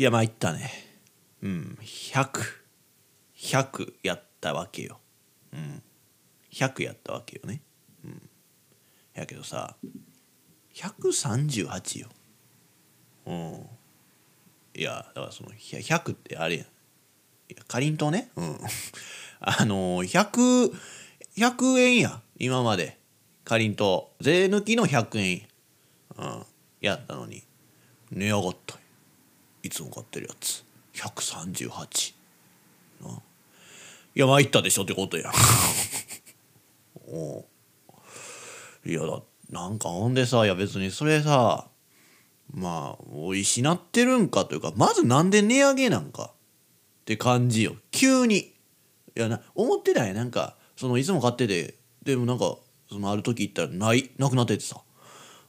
いや参ったね。うん。100100やったわけよ。うん。100やったわけよね。うん。やけどさ138よ。うん。いやだからその100 100ってあれやん。かりんとうね。うん。あの100 100円や今まで。かりんとう。税抜きの100円。うん。やったのに。値上がったいつも買ってるやつ。138な。いや参ったでしょってことや おいやだなんかほんでさいや別にそれさまあおいしなってるんかというかまずなんで値上げなんか。って感じよ。急に。いやな思ってたんやなんかそのいつも買っててでもなんかそのある時行ったらないなくなっててさ。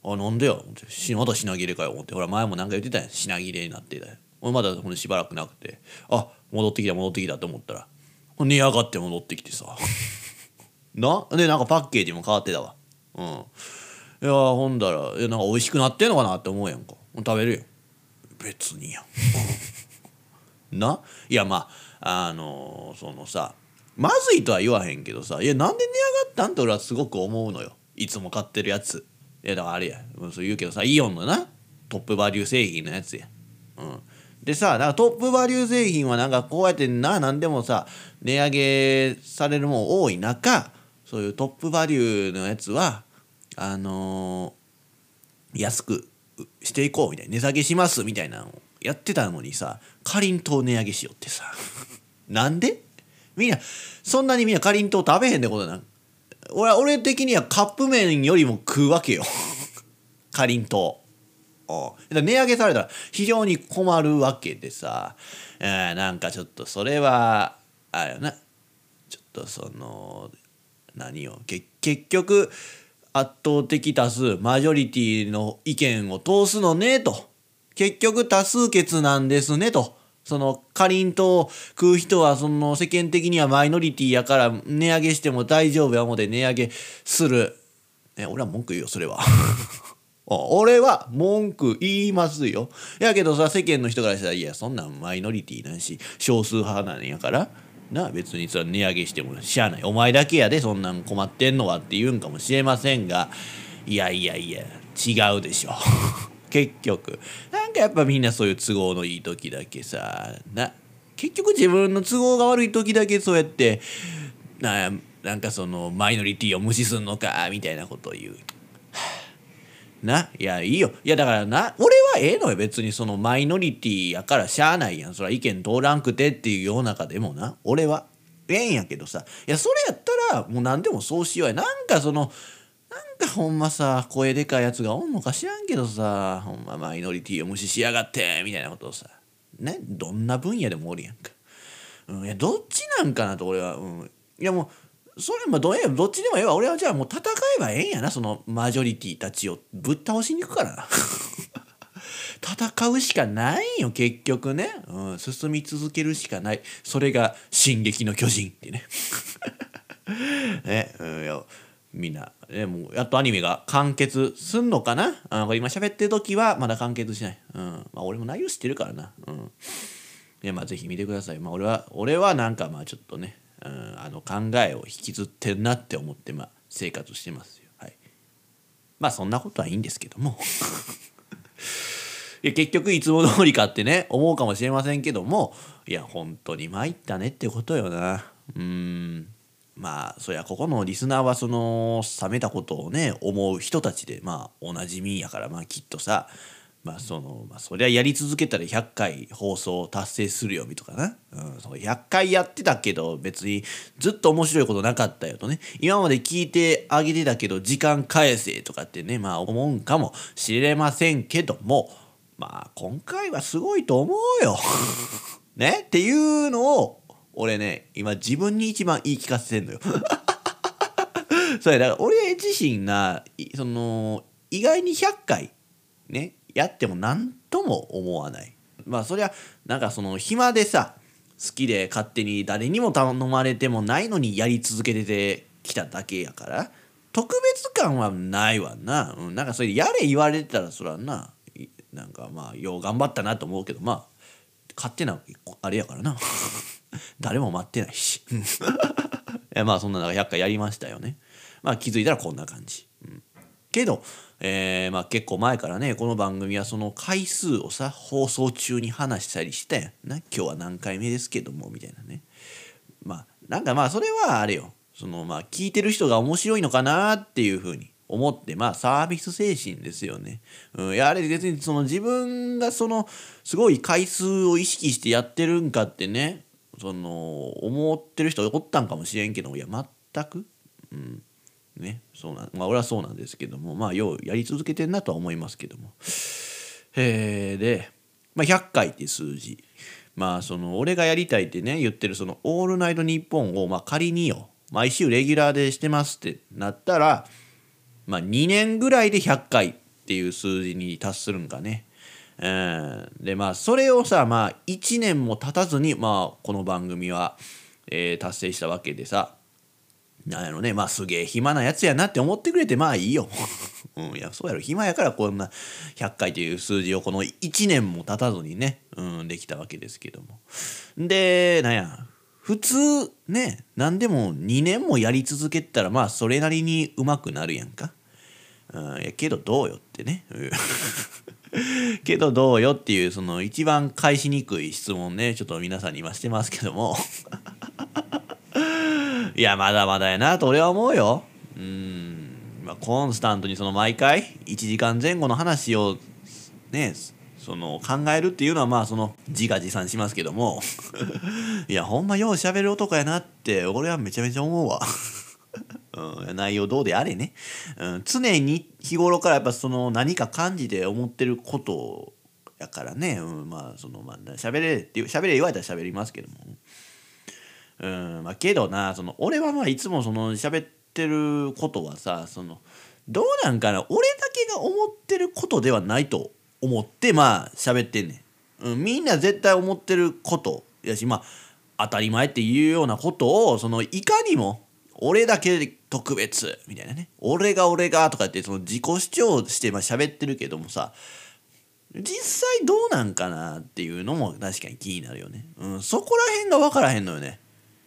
あなんでや思ってしまた品切れかよ思ってほら前もなんか言ってたやん。品切れになってたよ俺まだほんしばらくなくてあ戻ってきた戻ってきたと思ったら値上がって戻ってきてさ な？でなんかパッケージも変わってたわ。うん。いやほんだらいやなんか美味しくなってんのかなって思うやんか。食べるよ別にやん。な？いやまああのそのさまずいとは言わへんけどさいやなんで値上がったんって俺はすごく思うのよ。いつも買ってるやつ。やだからあれや。そう言うけどさイオンのなトップバリュー製品のやつや。うん。でさなんかトップバリュー製品はなんかこうやってな何でもさ値上げされるもん多い中そういうトップバリューのやつはあのー安くしていこうみたいな。値下げしますみたいなのをやってたのにさかりんとう値上げしよってさ。なんで？みんなそんなにみんなかりんとう食べへんってことなん俺俺的にはカップ麺よりも食うわけよ。かりんとう。だ値上げされたら非常に困るわけでさ、えーなんかちょっとそれはあれな。ちょっとその何よ。け結局圧倒的多数マジョリティの意見を通すのねと。結局多数決なんですねと。そのかりんとう食う人はその世間的にはマイノリティやから値上げしても大丈夫や思て値上げする。え俺は文句言うよそれは。俺は文句言いますよ。やけどさ世間の人からしたらいやそんなんマイノリティなんし少数派なんやから。な別にそれ値上げしてもしゃあない。お前だけやでそんなん困ってんのはって言うんかもしれませんが。いやいやいや違うでしょ。結局。なんかやっぱみんなそういう都合のいい時だけさな結局自分の都合が悪い時だけそうやってななんかそのマイノリティを無視すんのかみたいなことを言う。ないやいいよ。いやだからな俺はええのよ。別にそのマイノリティやからしゃあないやん。それは意見通らんくてっていう世の中でもな。俺はええんやけどさ。いやそれやったらもう何でもそうしようや。なんかそのかほんまさ声でかいやつがおんのか知らんけどさほんまマイノリティを無視しやがってみたいなことをさ。ねどんな分野でもおるやんか、うん、いやどっちなんかなと俺は、うん、いやもうそれまあどどっちでもええわ。俺はじゃあもう戦えばええんやなそのマジョリティたちを。ぶっ倒しに行くからな。戦うしかないよ結局ね、うん、進み続けるしかない。それが「進撃の巨人」ってね。ね、うん、いやみんな、ね、もうやっとアニメが完結すんのかな？あこれ今喋ってる時はまだ完結しない、うんまあ、俺も内容知ってるからな、うんいやまあぜひ見てください。まあ俺は俺はなんかまあちょっとね、うん、あの考えを引きずってるなって思ってまあ生活してますよ。はい。まあそんなことはいいんですけども。いや結局いつも通りかってね思うかもしれませんけどもいや本当に参ったねってことよな。うん。まあそりゃここのリスナーはその冷めたことをね思う人たちでまあおなじみやからまあきっとさまあそのまあそりゃやり続けたら100回放送達成するよみとかな、うん、そう100回やってたけど別にずっと面白いことなかったよとね。今まで聞いてあげてたけど時間返せとかってねまあ思うかもしれませんけどもまあ今回はすごいと思うよ。ね？っていうのを俺ね今自分に一番言い聞かせてんのよ。そうやだから俺自身がその意外に100回ねやっても何とも思わない。まあそりゃなんかその暇でさ好きで勝手に誰にも頼まれてもないのにやり続けててきただけやから特別感はないわな、うん、なんかそれやれ言われてたらそらななんかまあよう頑張ったなと思うけどまあ勝手なあれやからな。誰も待ってないし。いまあそんな中100回やりましたよね。まあ気づいたらこんな感じ、うん、けど、えー、まあ結構前からねこの番組はその回数をさ放送中に話したりしたやんな今日は何回目ですけどもみたいなね。まあなんかまあそれはあれよ。そのまあ聞いてる人が面白いのかなっていうふうに。思ってまあサービス精神ですよね。うん、いやあれ別にその自分がそのすごい回数を意識してやってるんかってね。その思ってる人おったんかもしれんけどいや全く、うん、ねそうなまあ俺はそうなんですけどもまあようやり続けてんなとは思いますけども。えー、で、まあ、100回って数字まあその俺がやりたいってね言ってるその「オールナイトニッポン」をまあ仮によ毎週レギュラーでしてますってなったらまあ、2年ぐらいで100回っていう数字に達するんかね。でまあそれをさまあ1年も経たずにまあこの番組は、えー、達成したわけでさなんやろねまあすげえ暇なやつやなって思ってくれてまあいいよ。うん、いやそうやろ暇やからこんな100回という数字をこの1年も経たずにね、うん、できたわけですけども。でなんや普通ね何でも2年もやり続けたらまあそれなりにうまくなるやんか。うん、やけどどうよってね。けどどうよっていうその一番返しにくい質問ねちょっと皆さんに今してますけども。いやまだまだやなと俺は思うよ。うん、まあ、コンスタントにその毎回1時間前後の話をねその考えるっていうのはまあその自画自賛しますけども。いやほんまよう喋る男やなって俺はめちゃめちゃ思うわ。うん、内容どうであれね、うん、常に日頃からやっぱその何か感じて思ってることやからね、うん、まあそのまあ喋れって喋れ言われたら喋りますけども。うんまあけどなその俺はまあいつもその喋ってることはさそのどうなんかな。俺だけが思ってることではないと思ってまあ喋ってんねん、うん、みんな絶対思ってることやしまあ当たり前っていうようなことをそのいかにも俺だけ特別みたいなね。俺が俺がとかってその自己主張してまあ喋ってるけどもさ実際どうなんかなっていうのも確かに気になるよね、うん、そこら辺が分からへんのよね。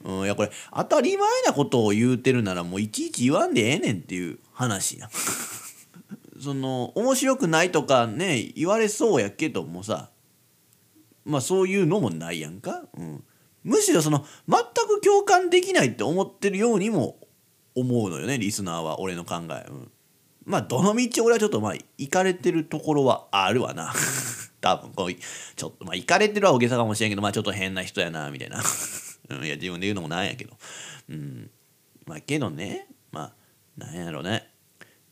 うん、いやこれ当たり前なことを言うてるならもういちいち言わんでええねんっていう話や その面白くないとかね言われそうやけどもさまあそういうのもないやんか、うん、むしろその全く共感できないって思ってるようにも思うのよねリスナーは俺の考え、うん、まあどの道俺はちょっとまあ行かれてるところはあるわな。多分こうちょっとまあ行かれてるは大げさかもしれんけどまあちょっと変な人やなみたいな。うん、いや自分で言うのもなんやけど。うん。まあけどねまあなんやろね。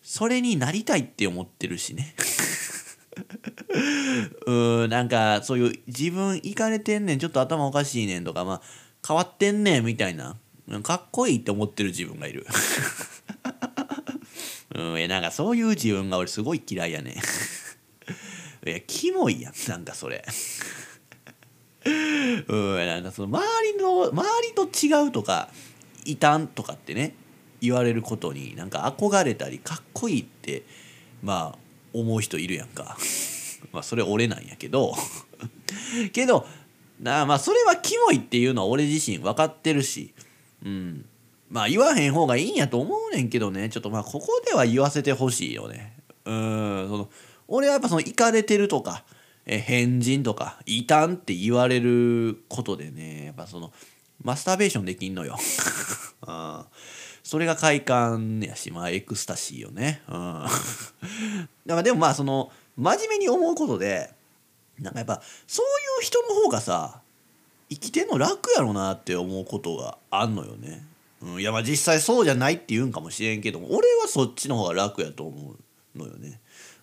それになりたいって思ってるしね。うんなんかそういう自分いかれてんねんちょっと頭おかしいねんとかまあ変わってんねんみたいな。かっこいいって思ってる自分がいる。うんいやなんかそういう自分が俺すごい嫌いやねん。いやキモいやんなんかそれ。うんなんかその周りの周りと違うとか異端とかってね言われることになんか憧れたりかっこいいってまあ思う人いるやんか。まあそれ俺なんやけど。けどなまあそれはキモいっていうのは俺自身分かってるし。うん。まあ言わへん方がいいんやと思うねんけどね。ちょっとまあここでは言わせてほしいよね。うん。その俺はやっぱそのイカれてるとかえ変人とか異端って言われることでね。やっぱそのマスターベーションできんのよ。うん。それが快感やしまあエクスタシーよね。うん、だからでもまあその真面目に思うことでなんかやっぱそういう人の方がさ生きてんの楽やろなって思うことがあんのよね。うん、いやまあ実際そうじゃないって言うんかもしれんけど俺はそっちの方が楽やと思うのよね。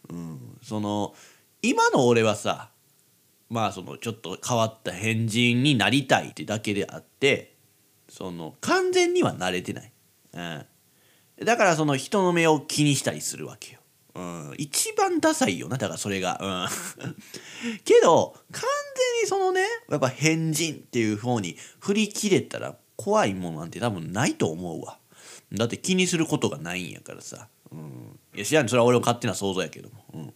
うん、その今の俺はさまあそのちょっと変わった変人になりたいってだけであってその完全には慣れてない。うん、だからその人の目を気にしたりするわけよ。うん、一番ダサいよなだからそれが。うん、けど完全にそのねやっぱ変人っていう方に振り切れたら怖いものなんて多分ないと思うわ。だって気にすることがないんやからさ。うん、いや知らんそれは俺の勝手な想像やけども。うん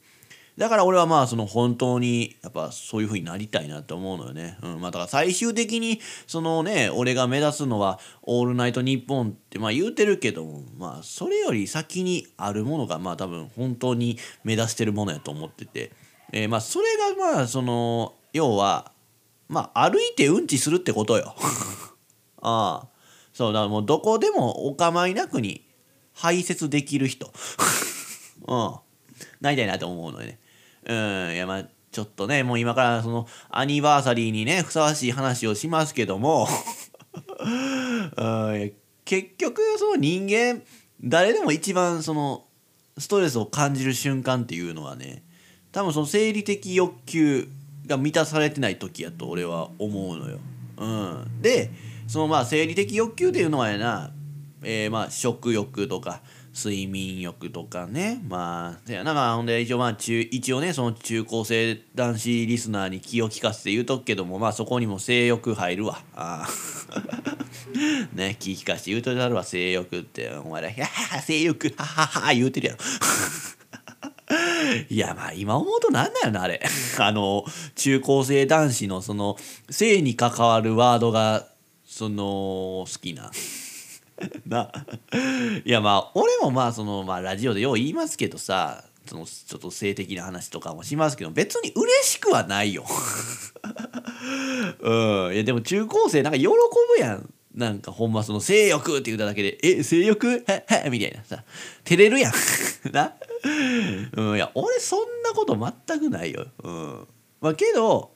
だから俺はまあその本当にやっぱそういう風になりたいなと思うのよね。うん、まあだから最終的にそのね俺が目指すのは「オールナイトニッポン」ってまあ言うてるけどもまあそれより先にあるものがまあ多分本当に目指してるものやと思ってて、えー、まあそれがまあその要はまあ歩いてうんちするってことよ。ああそうだからもうどこでもお構いなくに排泄できる人。うん。なりたいなと思うのでね。うん、いやまあちょっとね、もう今からそのアニバーサリーにね、ふさわしい話をしますけども。うん結局その人間、誰でも一番そのストレスを感じる瞬間っていうのはね、多分その生理的欲求が満たされてない時やと俺は思うのよ。うん、で、そのまあ生理的欲求っていうのはやな、えー、まあ食欲とか、睡眠欲とかね。まあせやな。まあほんで一応まあ中一応ねその中高生男子リスナーに気を利かせて言うとくけどもまあそこにも性欲入るわ。あ ね気利かして言うとるわ。性欲って。お前ら「いや性欲ははは」言うてるやろ。いやまあ今思うとなんだよなあれ。あの中高生男子のその性に関わるワードがその好きな。な。いやまあ俺もまあそのまあラジオでよう言いますけどさそのちょっと性的な話とかもしますけど別に嬉しくはないよ。うん。いやでも中高生なんか喜ぶやん。なんかほんまその性欲って言っただけで「え性欲？へへみたいなさ。照れるやん。な。うん。いや俺そんなこと全くないよ。うん。まあけど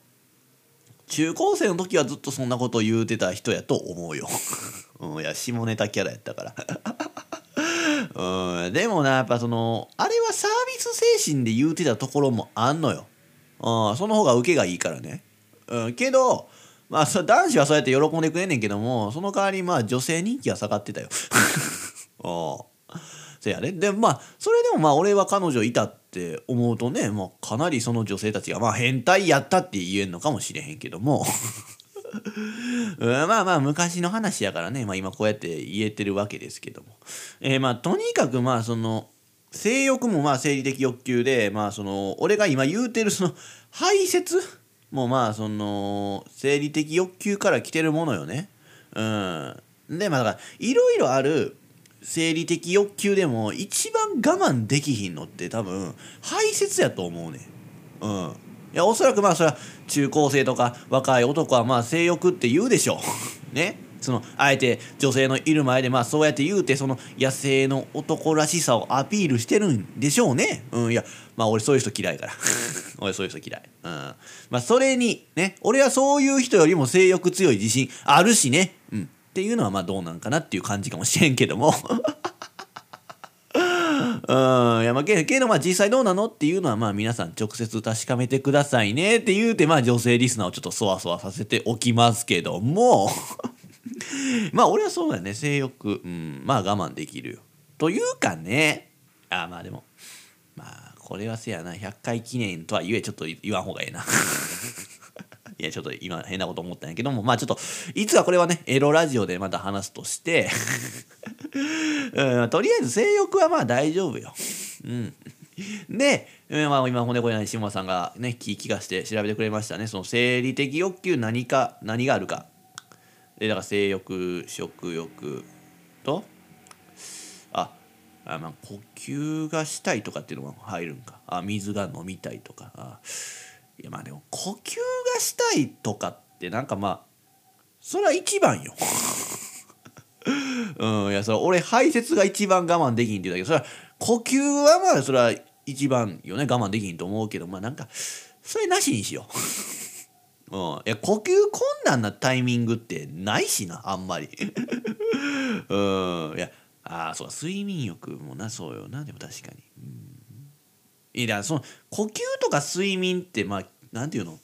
中高生の時はずっとそんなこと言うてた人やと思うよ。うん、いや下ネタキャラやったから。うん、でもなやっぱそのあれはサービス精神で言うてたところもあんのよ、うん、その方が受けがいいからね、うん、けどまあ男子はそうやって喜んでくれんねんけどもその代わりまあ女性人気は下がってたよ。うん。せやね。でまあそれでもまあ俺は彼女いたってって思うとね、まあ、かなりその女性たちがまあ変態やったって言えんのかもしれへんけども。まあまあ昔の話やからね、まあ、今こうやって言えてるわけですけども、えー、まあとにかくまあその性欲もまあ生理的欲求でまあその俺が今言うてるその排泄？もまあその生理的欲求から来てるものよね。うん、でまあだからいろいろある生理的欲求でも一番我慢できひんのって多分排泄やと思うねうん。いやおそらくまあそれは中高生とか若い男はまあ性欲って言うでしょう。ね。そのあえて女性のいる前でまあそうやって言うてその野生の男らしさをアピールしてるんでしょうね。うん。いやまあ俺そういう人嫌いから。俺そういう人嫌い。うん。まあそれにね。俺はそういう人よりも性欲強い自信あるしね。うん。っていうのはまあどうなんかなっていう感じかもしれんけども。うん、いやまあけけどまあ実際どうなのっていうのはまあ皆さん直接確かめてくださいねって言うてまあ女性リスナーをちょっとそわそわさせておきますけども。まあ俺はそうだね性欲、うん、まあ我慢できるよ。というかね。あまあでもまあこれはせやな。100回記念とは言えちょっと言わん方がええな。いやちょっと今変なこと思ったんやけどもまあちょっといつかこれはねエロラジオでまた話すとして うん、とりあえず性欲はまあ大丈夫よ。うん、で、まあ、今骨こに下さんがね気利かして調べてくれましたねその生理的欲求何か何があるか。でだから性欲食欲とああまあ呼吸がしたいとかっていうのが入るんかあ水が飲みたいとかあいやまあでも呼吸したいとかってなんかまあそれは一番よ。うんいやそれ俺排泄が一番我慢できんって言うだけどそれは呼吸はまあそれは一番よね我慢できんと思うけどまあなんかそれなしにしよう。うん、いや呼吸困難なタイミングってないしなあんまり。うんいやああそう睡眠欲もなそうよなでも確かに。うん、いやその呼吸とか睡眠ってまあなんていうの？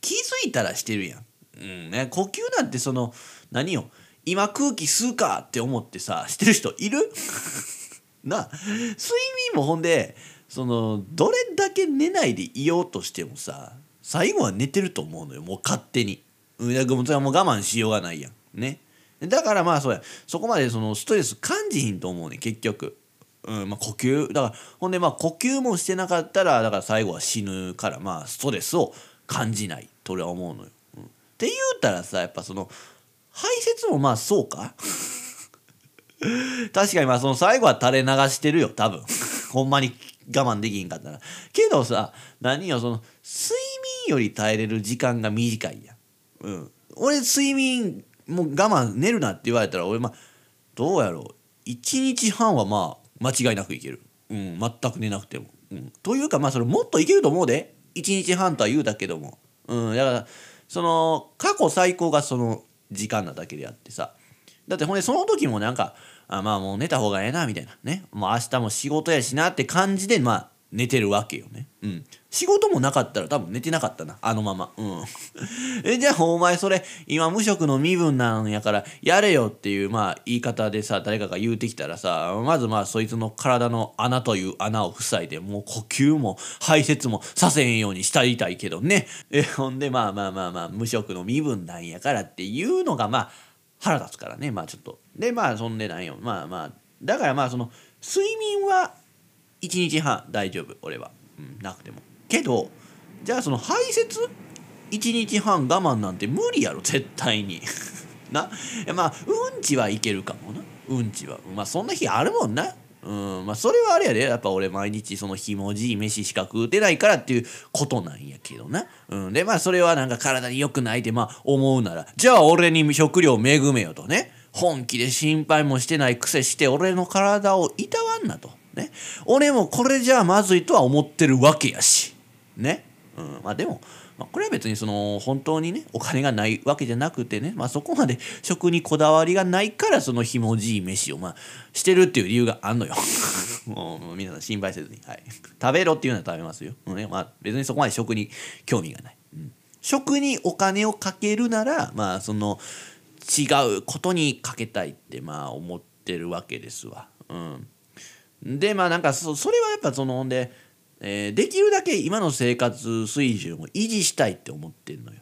気づいたらしてるやん。うんね、呼吸なんてその何よ今空気吸うかって思ってさしてる人いる？な睡眠もほんでそのどれだけ寝ないでいようとしてもさ最後は寝てると思うのよもう勝手に。うん、だからそれはもう我慢しようがないやん。ね。だからまあそうやそこまでそのストレス感じひんと思うね結局。うんまあ、呼吸だからほんでまあ呼吸もしてなかったらだから最後は死ぬからまあストレスを感じないと俺は思うのよ。うん、って言うたらさやっぱその排泄もまあそうか。確かにまあその最後は垂れ流してるよ多分。ほんまに我慢できんかったら。けどさ何よその睡眠より耐えれる時間が短いやん、うん、俺睡眠もう我慢寝るなって言われたら俺まあどうやろう。1日半はまあ間違いなくいける、うん、全く寝なくても、うん、というかまあそれもっといけると思うで。1日半とは言うだけども、うん、だからその過去最高がその時間なだけであってさ。だってほんでその時もなんかあまあもう寝た方がええなみたいなね。もう明日も仕事やしなって感じでまあ寝てるわけよね。うん。仕事もなかったら多分寝てなかったな。あのまま。うん。え、じゃあお前それ今無職の身分なんやからやれよっていうまあ言い方でさ誰かが言うてきたらさまずまあそいつの体の穴という穴を塞いでもう呼吸も排泄もさせへんようにしたいたいけどね。え、ほんでまあまあまあまあ無職の身分なんやからっていうのがまあ腹立つからねまあちょっとでまあそんでなんよまあまあだからまあその睡眠は1日半大丈夫俺は、うん、なくても。けどじゃあその排泄？1日半我慢なんて無理やろ絶対に。な？まあうんちはいけるかもな。うんちは。まあそんな日あるもんな。うんまあそれはあれやで。やっぱ俺毎日そのひもじい飯しか食うてないからっていうことなんやけどな、うん、でまあそれはなんか体に良くないってまあ思うならじゃあ俺に食料恵めよとね。本気で心配もしてないくせして俺の体をいたわんなと。ね。俺もこれじゃあまずいとは思ってるわけやし。ね、うん、まあでもまあ、これは別にその本当にねお金がないわけじゃなくてね、まあ、そこまで食にこだわりがないからそのひもじい飯をまあしてるっていう理由があんのよ。もう皆さん心配せずに、はい、食べろっていうのは食べますよ、うんね。まあ、別にそこまで食に興味がない、うん、食にお金をかけるならまあその違うことにかけたいってまあ思ってるわけですわ、うん、でまあなんかそそれはやっぱそのほんでえー、できるだけ今の生活水準を維持したいって思ってるのよ。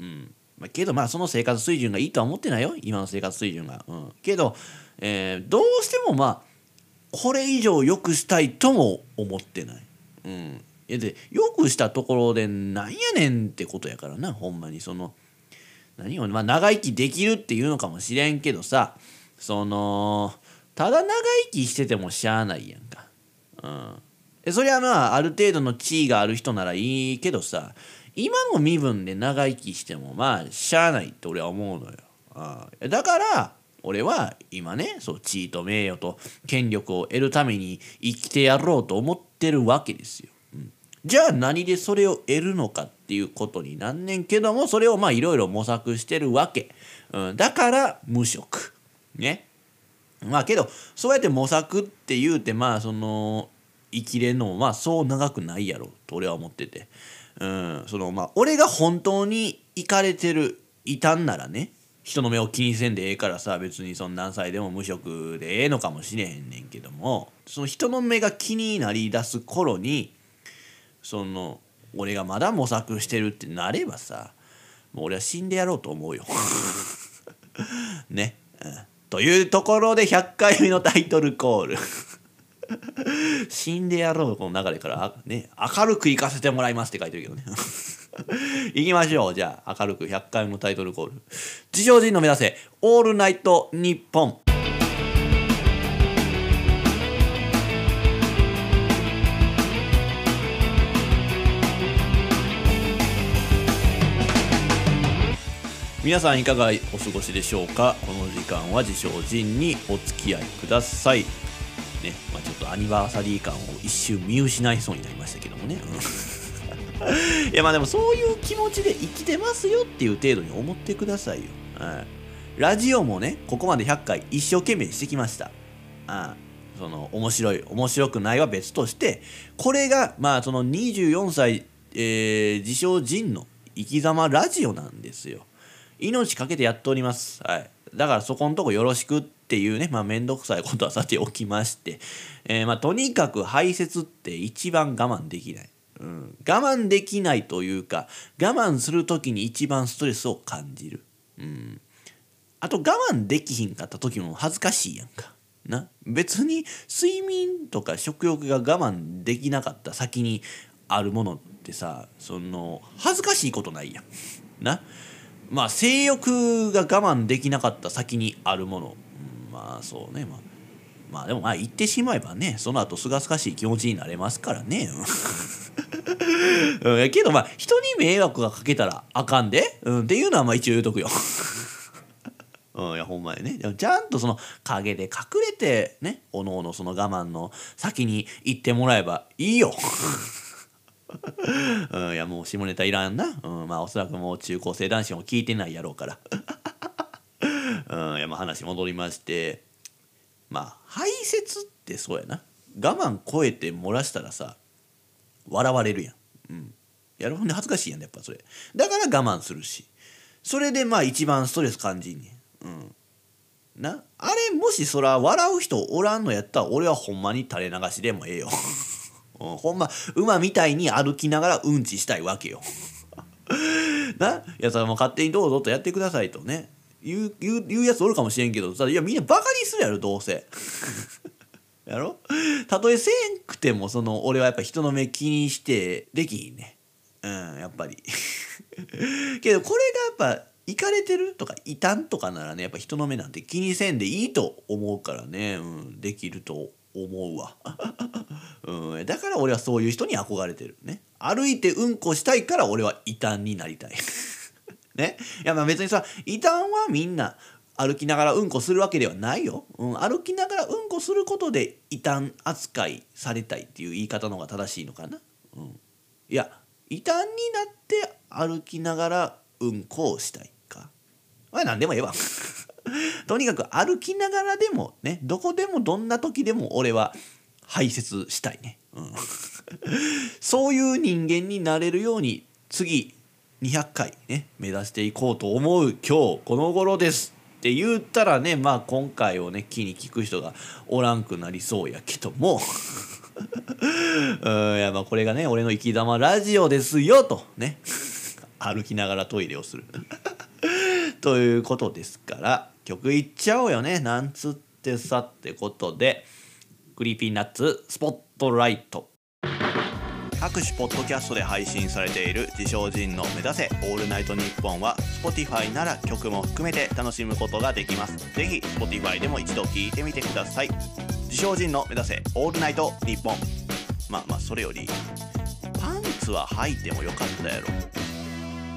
うんまあ、けどまあその生活水準がいいとは思ってないよ今の生活水準が。うん、けど、えー、どうしてもまあこれ以上良くしたいとも思ってない。うん、で良くしたところでなんやねんってことやからなほんまにその何をまあ長生きできるっていうのかもしれんけどさそのただ長生きしててもしゃあないやんか。うんそれはまあある程度の地位がある人ならいいけどさ今の身分で長生きしてもまあしゃあないって俺は思うのよ。あだから俺は今ねそう地位と名誉と権力を得るために生きてやろうと思ってるわけですよ。うん、じゃあ何でそれを得るのかっていうことになんねんけどもそれをまあいろいろ模索してるわけ。うん、だから無職。ね。まあけどそうやって模索って言うてまあその生きれんのもまそう長くないやろと俺は思ってて。うんそのまあ俺が本当に行かれてるいたんならね人の目を気にせんでええからさ別にその何歳でも無職でええのかもしれへんねんけどもその人の目が気になりだす頃にその俺がまだ模索してるってなればさもう俺は死んでやろうと思うよ。ね、うん、というところで100回目のタイトルコール。死んでやろうこの流れからね明るく行かせてもらいますって書いてるけどね。行きましょう。じゃあ明るく100回目のタイトルコール。自称人の目指せオールナイトニッポン。皆さんいかがお過ごしでしょうか？この時間は自称人にお付き合いくださいね、まあ、ちょっとアニバーサリー感を一瞬見失いそうになりましたけどもね。いやまあでもそういう気持ちで生きてますよっていう程度に思ってくださいよ。はい、ラジオもね、ここまで100回一生懸命してきました。あその面白い、面白くないは別として、これがまあその24歳、えー、自称人の生き様ラジオなんですよ。命かけてやっております。はい。だからそこのとこよろしくっていうね、まあめんどくさいことはさておきまして、えー、まあとにかく排泄って一番我慢できない。うん、我慢できないというか、我慢する時に一番ストレスを感じる。うん。あと我慢できひんかった時も恥ずかしいやんか。な別に睡眠とか食欲が我慢できなかった先にあるものってさその恥ずかしいことないやんなまあ性欲が我慢できなかった先にあるもの、うんまあそうね。まあまあでもまあ言ってしまえばねその後すがすがしい気持ちになれますからね。うん、けどまあ人に迷惑がかけたらあかんで、うん、っていうのはまあ一応言うとくよ。うん、いやほんまにね。でもちゃんとその陰で隠れてねおのおのその我慢の先に行ってもらえばいいよ。うん、いやもう下ネタいらんな、うん、まあおそらくもう中高生男子も聞いてないやろうから。うん、いやまあ話戻りましてまあ排泄ってそうやな我慢超えて漏らしたらさ笑われるやん。うん、やるほんで恥ずかしいやんやっぱそれ。だから我慢するしそれでまあ一番ストレス感じんねん。うんなあれもしそら笑う人おらんのやったら俺はほんまに垂れ流しでもええよ、ほんま馬みたいに歩きながらうんちしたいわけよ。な？いやそれも勝手にどうぞとやってくださいとね。言う言う言うやつおるかもしれんけどさいやみんなバカにするやろどうせ。やろ？たとえせんくてもその俺はやっぱ人の目気にしてできひんね。うんやっぱり。けどこれがやっぱ行かれてる？とか異端とかならねやっぱ人の目なんて気にせんでいいと思うからね、うん、できると思うわ、うん、だから俺はそういう人に憧れてるね。歩いてうんこしたいから俺は異端になりたい。ね。いやまあ別にさ異端はみんな歩きながらうんこするわけではないよ、うん、歩きながらうんこすることで異端扱いされたいっていう言い方の方が正しいのかな、うん、いや異端になって歩きながらうんこをしたいか。まあ何でもええわ。とにかく歩きながらでもねどこでもどんな時でも俺は排泄したいね、うん、そういう人間になれるように次200回ね目指していこうと思う今日この頃ですって言ったらねまあ今回をね気に聞く人がおらんくなりそうやけども。うんいやまあこれがね俺の生き様ラジオですよとね。歩きながらトイレをする。ということですから曲いっちゃおうよね。なんつってさってことでCreepy Nuts スポットライト。各種ポッドキャストで配信されている自称仁の目指せオールナイトニッポンは Spotify なら曲も含めて楽しむことができます。ぜひ Spotify でも一度聞いてみてください。自称仁の目指せオールナイトニッポン。まあまあそれよりパンツは履いてもよかったやろ。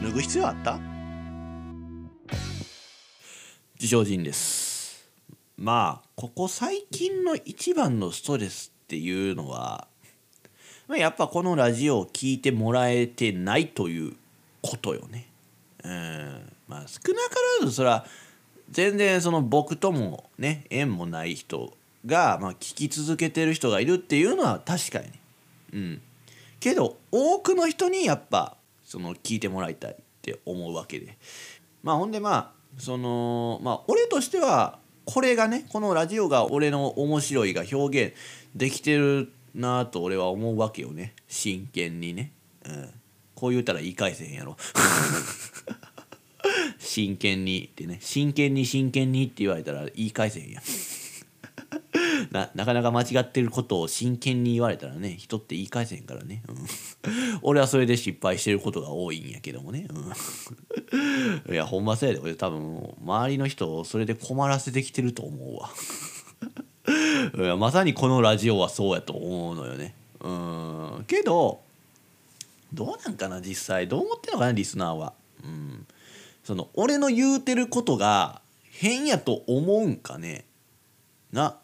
脱ぐ必要あった？自称人です。まあここ最近の一番のストレスっていうのは、まあ、やっぱこのラジオを聴いてもらえてないということよね。うん。まあ少なからずそれは全然その僕ともね縁もない人が、まあ、聞き続けてる人がいるっていうのは確かに。うん。けど多くの人にやっぱその聞いてもらいたいって思うわけで。まあほんでまあそのまあ俺としてはこれがねこのラジオが俺の面白いが表現できてるなと俺は思うわけよね。真剣にね、うん、こう言うたら言い返せへんやろ。真剣にってね。真剣に真剣にって言われたら言い返せへんやん。ななかなか間違ってることを真剣に言われたらね人って言い返せへんからね、うん、俺はそれで失敗してることが多いんやけどもね、うん、いやほんませやで。俺多分周りの人をそれで困らせてきてると思うわ。いやまさにこのラジオはそうやと思うのよね。うん。けどどうなんかな実際。どう思ってんのかなリスナーは。うん。その俺の言うてることが変やと思うんかね。な。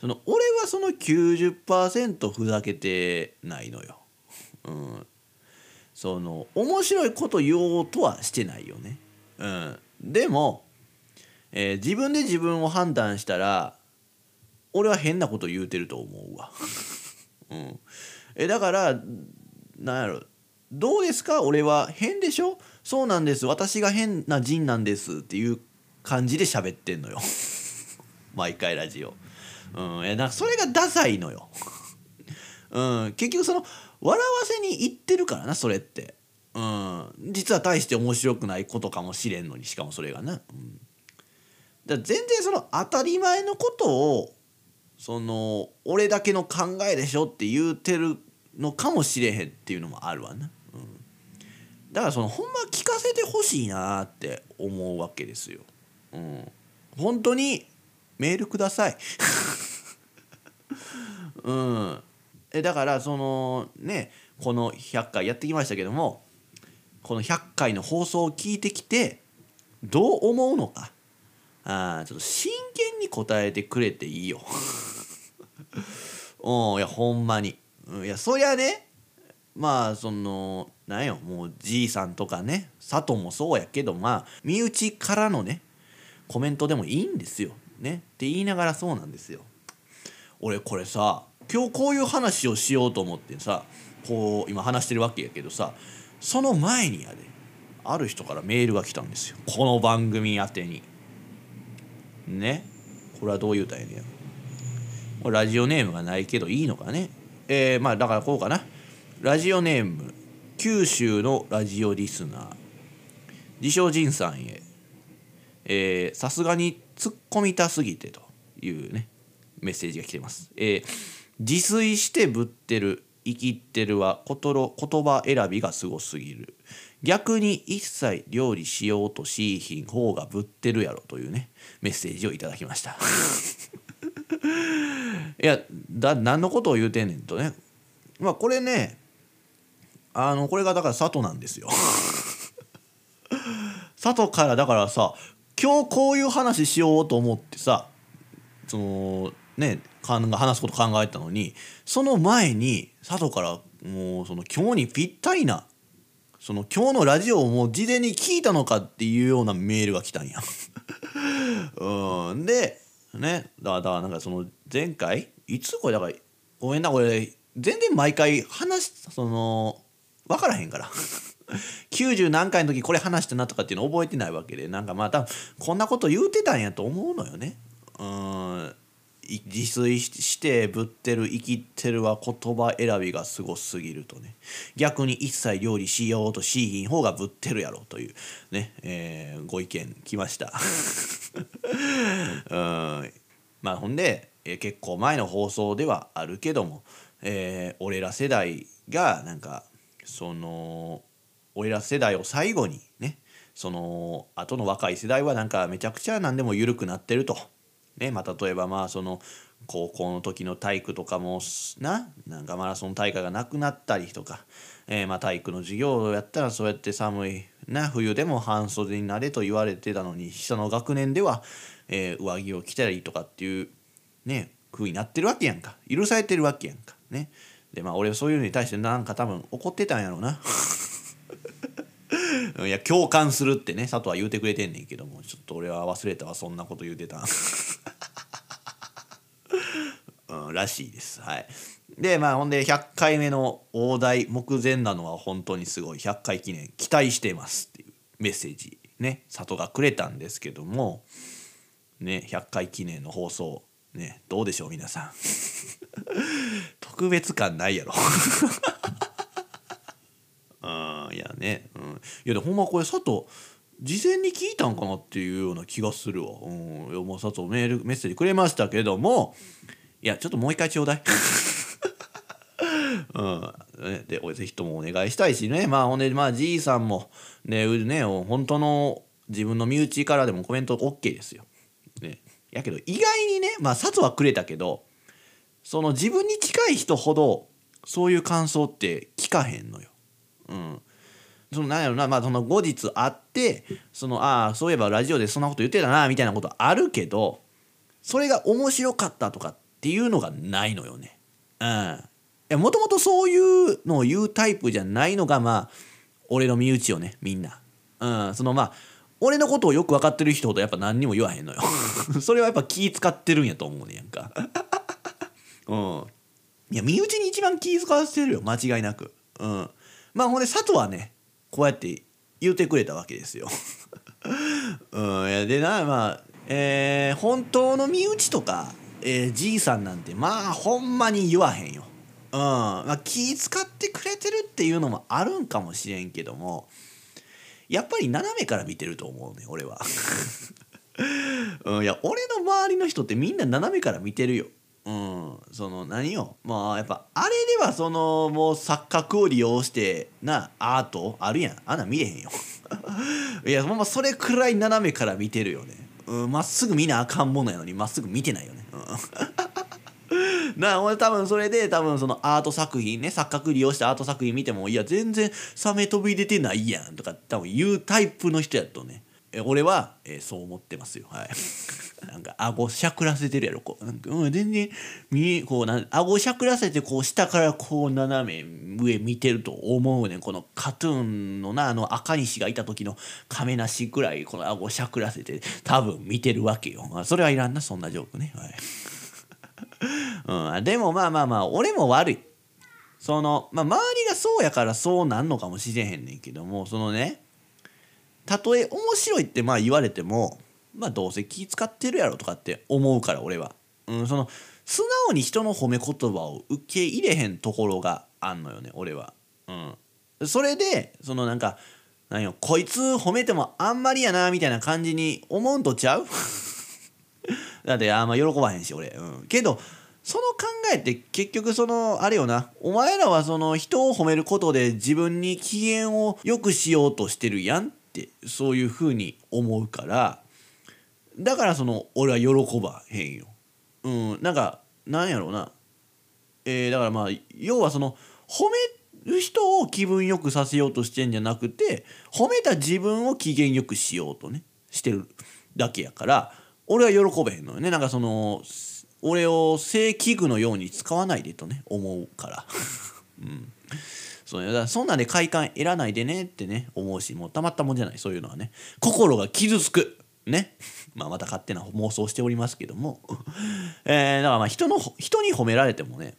その俺はその90%ふざけてないのよ。うん、その面白いこと言おうとはしてないよね。うん、でも、えー、自分で自分を判断したら俺は変なこと言うてると思うわ。うん、えだからなんやろどうですか？俺は変でしょ？そうなんです私が変な人なんですっていう感じで喋ってんのよ 毎回ラジオ。うん、なんかそれがダサいのよ。うん、結局その笑わせに行ってるからなそれって。うん、実は大して面白くないことかもしれんのにしかもそれがな。うん、だ全然その当たり前のことをその俺だけの考えでしょって言うてるのかもしれへんっていうのもあるわな、うん、だからそのほんま聞かせてほしいなって思うわけですよ、うん、本当にメールください うんえだからそのねこの100回やってきましたけどもこの100回の放送を聞いてきてどう思うのかあちょっと真剣に答えてくれていいよ。うんいやほんまに。いやそりゃねまあそのなんよもうじいさんとかね佐藤もそうやけどまあ身内からのねコメントでもいいんですよ。ねって言いながらそうなんですよ。俺これさ今日こういう話をしようと思ってさこう今話してるわけやけどさその前にやである人からメールが来たんですよ。この番組宛てに。ねこれはどう言うたんやねん。ラジオネームがないけどいいのかね。えー、まあだからこうかな。ラジオネーム九州のラジオリスナー。自称仁さんへ。さすがに突っ込みたすぎてというねメッセージが来てます、えー、自炊してぶってる生きってるは言葉選びがすごすぎる。逆に一切料理しようとしいひん方がぶってるやろというねメッセージをいただきました。いやだ何のことを言うてんねんとね。まあこれねあのこれがだから佐藤なんですよ。佐藤からだからさ今日こういう話しようと思ってさそのね話すこと考えたのにその前に佐藤からもうその今日にぴったりなその今日のラジオをもう事前に聞いたのかっていうようなメールが来たんや。うんでねだからだからなんかその前回いつこれだからごめんなこれ全然毎回話その分からへんから90何回の時これ話したなとかっていうの覚えてないわけでなんかまあ多分こんなこと言うてたんやと思うのよね。うん。自炊してぶってる生きてるは言葉選びがすごすぎるとね。逆に一切料理しようとしひん方がぶってるやろという。ね、えー、ご意見来ました。うん。まあほんで、えー、結構前の放送ではあるけども、えー、俺ら世代がなんかその俺ら世代を最後にねその後の若い世代はなんかめちゃくちゃ何でも緩くなってると。ねまあ、例えばまあその高校の時の体育とかもななんかマラソン大会がなくなったりとか、えー、まあ体育の授業をやったらそうやって寒いな冬でも半袖になれと言われてたのに下の学年では、えー、上着を着たりとかっていうね風になってるわけやんか。許されてるわけやんか。ね。でまあ俺はそういうのに対してなんか多分怒ってたんやろうな。いや共感するってね佐藤は言うてくれてんねんけどもちょっと俺は忘れたわそんなこと言うてた うん、らしいです。はい。でまあほんで100回目の大台目前なのは本当にすごい。100回記念期待してますっていうメッセージね佐藤がくれたんですけどもね100回記念の放送ねどうでしょう皆さん。特別感ないやろ。いやね、うん、いやでほんまこれ佐藤事前に聞いたんかなっていうような気がするわ。うん、いやもう佐藤メールメッセージくれましたけどもいやちょっともう一回ちょうだい。うん、でぜひともお願いしたいしねまあほんでまあじいさんもねね本当の自分の身内からでもコメント OK ですよ。ね、やけど意外にねまあ札はくれたけどその自分に近い人ほどそういう感想って聞かへんのよ。うん、そのなんやろなまあその後日会ってそのああそういえばラジオでそんなこと言ってたなみたいなことあるけどそれが面白かったとかっていうのがないのよね。うん。もともとそういうのを言うタイプじゃないのがまあ俺の身内よねみんな。うん。そのまあ俺のことをよく分かってる人ほどやっぱ何にも言わへんのよ。それはやっぱ気使ってるんやと思うねやんか。うん。いや身内に一番気使わせてるよ間違いなく。うん。まあほんで佐藤はねこうやって言うてくれたわけですよ。うん、やでなまあえー、本当の身内とか、えー、じいさんなんてまあほんまに言わへんよ。うんまあ、気使ってくれてるっていうのもあるんかもしれんけどもやっぱり斜めから見てると思うね俺は。うん、いや俺の周りの人ってみんな斜めから見てるよ。うん。その何よ？まあやっぱあれではそのもう錯覚を利用してなアート？あるやん。あんな見れへんよ。いやほんまそれくらい斜めから見てるよね。うんまっすぐ見なあかんものやのにまっすぐ見てないよね。うん。なあ俺多分それで多分そのアート作品ね錯覚利用したアート作品見てもいや全然サメ飛び出てないやんとか多分言うタイプの人やとね。え俺は、えーそう思ってますよ。はい。なんか顎しゃくらせてるやろこう。なんか、うん、全然見えこうなん顎しゃくらせてこう下からこう斜め上見てると思うねん。このカトゥーンのなあの赤西がいた時の亀梨ぐらいこの顎しゃくらせて多分見てるわけよ、まあ、それはいらんなそんなジョークね。はい、うん、でもまあまあまあ俺も悪い。そのまあ周りがそうやからそうなんのかもしれへんねんけどもそのねたとえ面白いってまあ言われてもまあどうせ気使ってるやろとかって思うから俺は、うん、その素直に人の褒め言葉を受け入れへんところがあんのよね俺は、うん、それでそのなんか何よこいつ褒めてもあんまりやなみたいな感じに思うんとちゃう？だってあんま喜ばへんし俺、うん、けどその考えって結局そのあれよな。お前らはその人を褒めることで自分に機嫌を良くしようとしてるやんってそういうふうに思うから。だからその俺は喜ばへんよ。うんなんかなんやろうな。えー、だからまあ要はその褒める人を気分よくさせようとしてんじゃなくて褒めた自分を機嫌よくしようとねしてるだけやから俺は喜べへんのよね。なんかその俺を正器具のように使わないでとね思うから。うん。そうだそんなんで快感得らないでねってね思うしもうたまったもんじゃないそういうのはね。心が傷つく。ね まあまた勝手な妄想しておりますけども えー、だからまあ人の人に褒められてもね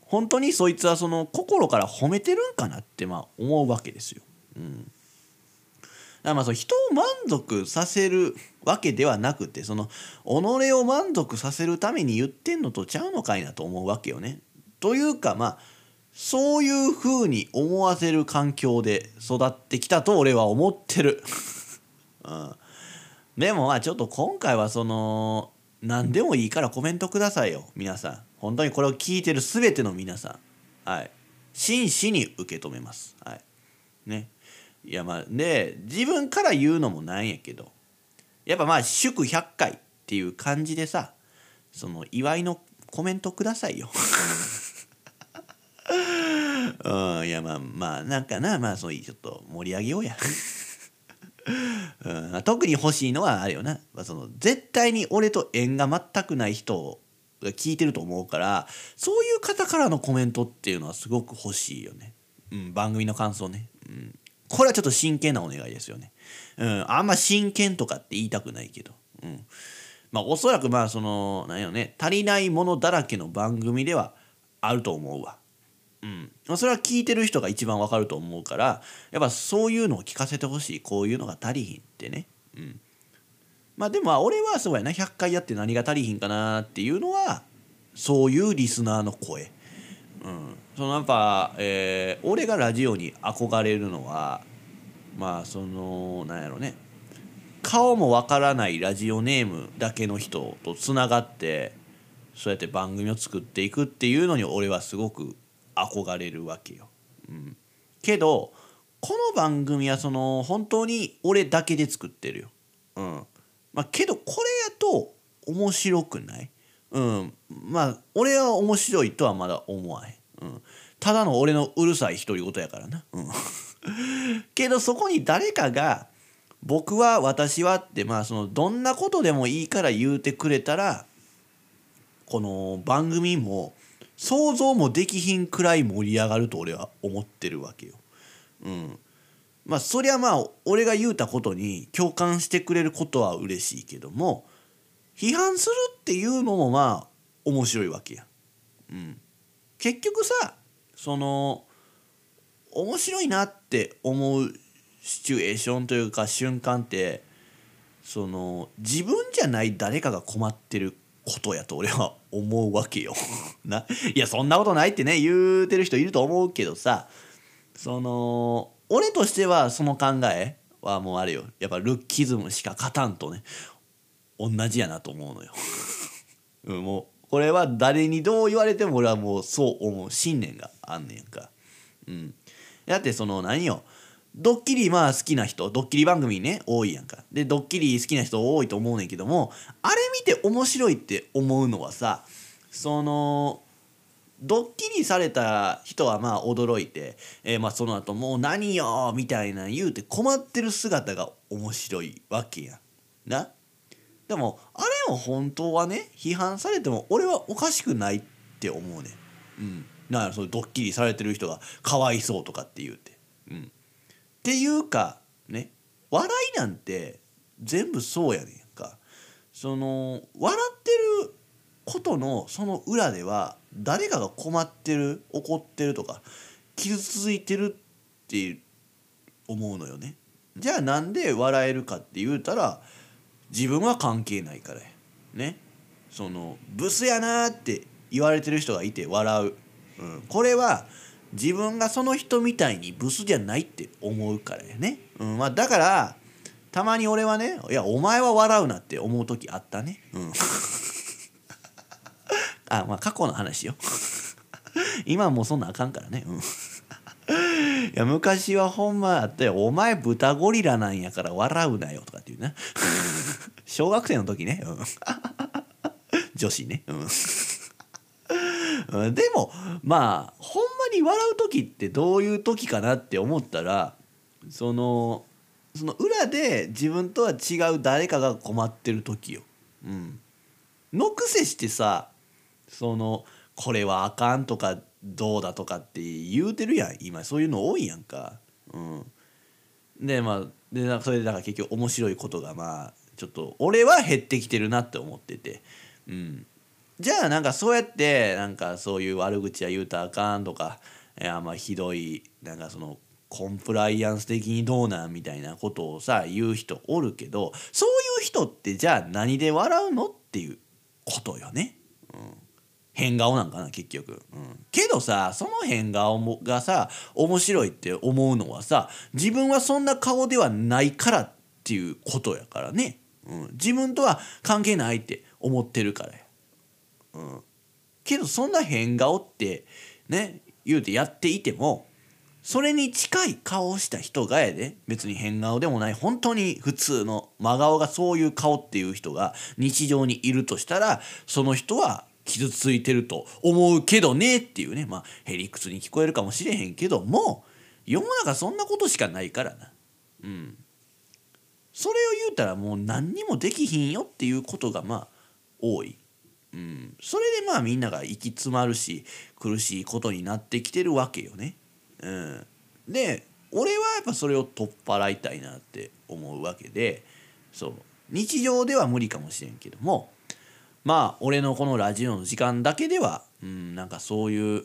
本当にそいつはその心から褒めてるんかなってまあ思うわけですよ。うん、だからまあその人を満足させるわけではなくてその己を満足させるために言ってんのとちゃうのかいなと思うわけよね。というかまあそういうふうに思わせる環境で育ってきたと俺は思ってる。うんでもまあちょっと今回はその何でもいいからコメントくださいよ皆さん。本当にこれを聞いてる全ての皆さん。はい。真摯に受け止めます。はい。ね。いやまあで自分から言うのもなんやけどやっぱまあ祝100回っていう感じでさその祝いのコメントくださいよ。うん。いやまあまあなんかなまあそういうちょっと盛り上げようや。うん、特に欲しいのはあれよな、まあ、その絶対に俺と縁が全くない人が聞いてると思うからそういう方からのコメントっていうのはすごく欲しいよね、うん、番組の感想ね、うん、これはちょっと真剣なお願いですよね、うん、あんま真剣とかって言いたくないけど、うん、まあおそらくまあその何やね。足りないものだらけの番組ではあると思うわ。うん。まあ、それは聞いてる人が一番わかると思うからやっぱそういうのを聞かせてほしいこういうのが足りひんってね。うん。まあでもまあ俺はそうやな。100回やって何が足りひんかなっていうのはそういうリスナーの声。うん。そのやっぱ、えー俺がラジオに憧れるのはまあそのなんやろね。顔もわからないラジオネームだけの人とつながってそうやって番組を作っていくっていうのに俺はすごく憧れるわけよ。うん、けどこの番組はその本当に俺だけで作ってるよ。うんまあ、けどこれやと面白くない？うんまあ俺は面白いとはまだ思わへん。うん、ただの俺のうるさい独り言やからな。うん、けどそこに誰かが「僕は私は」ってまあそのどんなことでもいいから言うてくれたらこの番組も想像もできひんくらい盛り上がると俺は思ってるわけよ。うん、まあそりゃまあ俺が言うたことに共感してくれることは嬉しいけども批判するっていうのもまあ面白いわけや。うん、結局さその面白いなって思うシチュエーションというか瞬間ってその自分じゃない誰かが困ってることやと俺は思うわけよ。ないやそんなことないってね言うてる人いると思うけどさその俺としてはその考えはもうあれよやっぱルッキズムしか勝たんとね同じやなと思うのよ。もうこれは誰にどう言われても俺はもうそう思う信念があんねんかうんだってその何よ？ドッキリまあ好きな人ドッキリ番組ね多いやんか。でドッキリ好きな人多いと思うねんけどもあれ見て面白いって思うのはさそのドッキリされた人はまあ驚いて、えー、まあその後もう何よみたいな言うて困ってる姿が面白いわけやな？でもあれも本当はね批判されても俺はおかしくないって思うねん。うん。だからそのドッキリされてる人がかわいそうとかって言うて。うん。ていうかね笑いなんて全部そうやねんか。その笑ってることのその裏では誰かが困ってる怒ってるとか傷ついてるって思うのよね。じゃあなんで笑えるかって言うたら自分は関係ないからや。ね。そのブスやなって言われてる人がいて笑う、うん、これは自分がその人みたいにブスじゃないって思うからやね、うんまあ、だからたまに俺はねいやお前は笑うなって思う時あったね。うん。あまあ過去の話よ。今もうそんなあかんからね。うん。いや昔はほんまあったよ「お前豚ゴリラなんやから笑うなよ」とかっていうな。小学生の時ね、うん、女子ね、うん、でもまあほんに笑う時ってどういう時かなって思ったらそのその裏で自分とは違う誰かが困ってる時よ。うん、のくせしてさそのこれはあかんとかどうだとかって言うてるやん今。そういうの多いやんか。うん、でまあでそれでだから結局面白いことがまあちょっと俺は減ってきてるなって思ってて、うん、じゃあなんかそうやってなんかそういう悪口は言うたらあかんとかいやまあひどいなんかそのコンプライアンス的にどうなんみたいなことをさ言う人おるけどそういう人ってじゃあ何で笑うのっていうことよね。うん。変顔なんかな結局、うん、けどさその変顔もがさ面白いって思うのはさ自分はそんな顔ではないからっていうことやからね、うん、自分とは関係ないって思ってるからや、うん、けどそんな変顔ってね言うてやっていてもそれに近い顔をした人がやで別に変顔でもない。本当に普通の真顔がそういう顔っていう人が日常にいるとしたらその人は傷ついてると思うけどねっていうね。まあへりくつに聞こえるかもしれへんけども世の中そんなことしかないからな。うん。それを言うたらもう何にもできひんよっていうことがまあ多い、うん、それでまあみんなが行き詰まるし苦しいことになってきてるわけよね、うん、で俺はやっぱそれを取っ払いたいなって思うわけでそう。日常では無理かもしれんけどもまあ俺のこのラジオの時間だけでは、うん、なんかそういう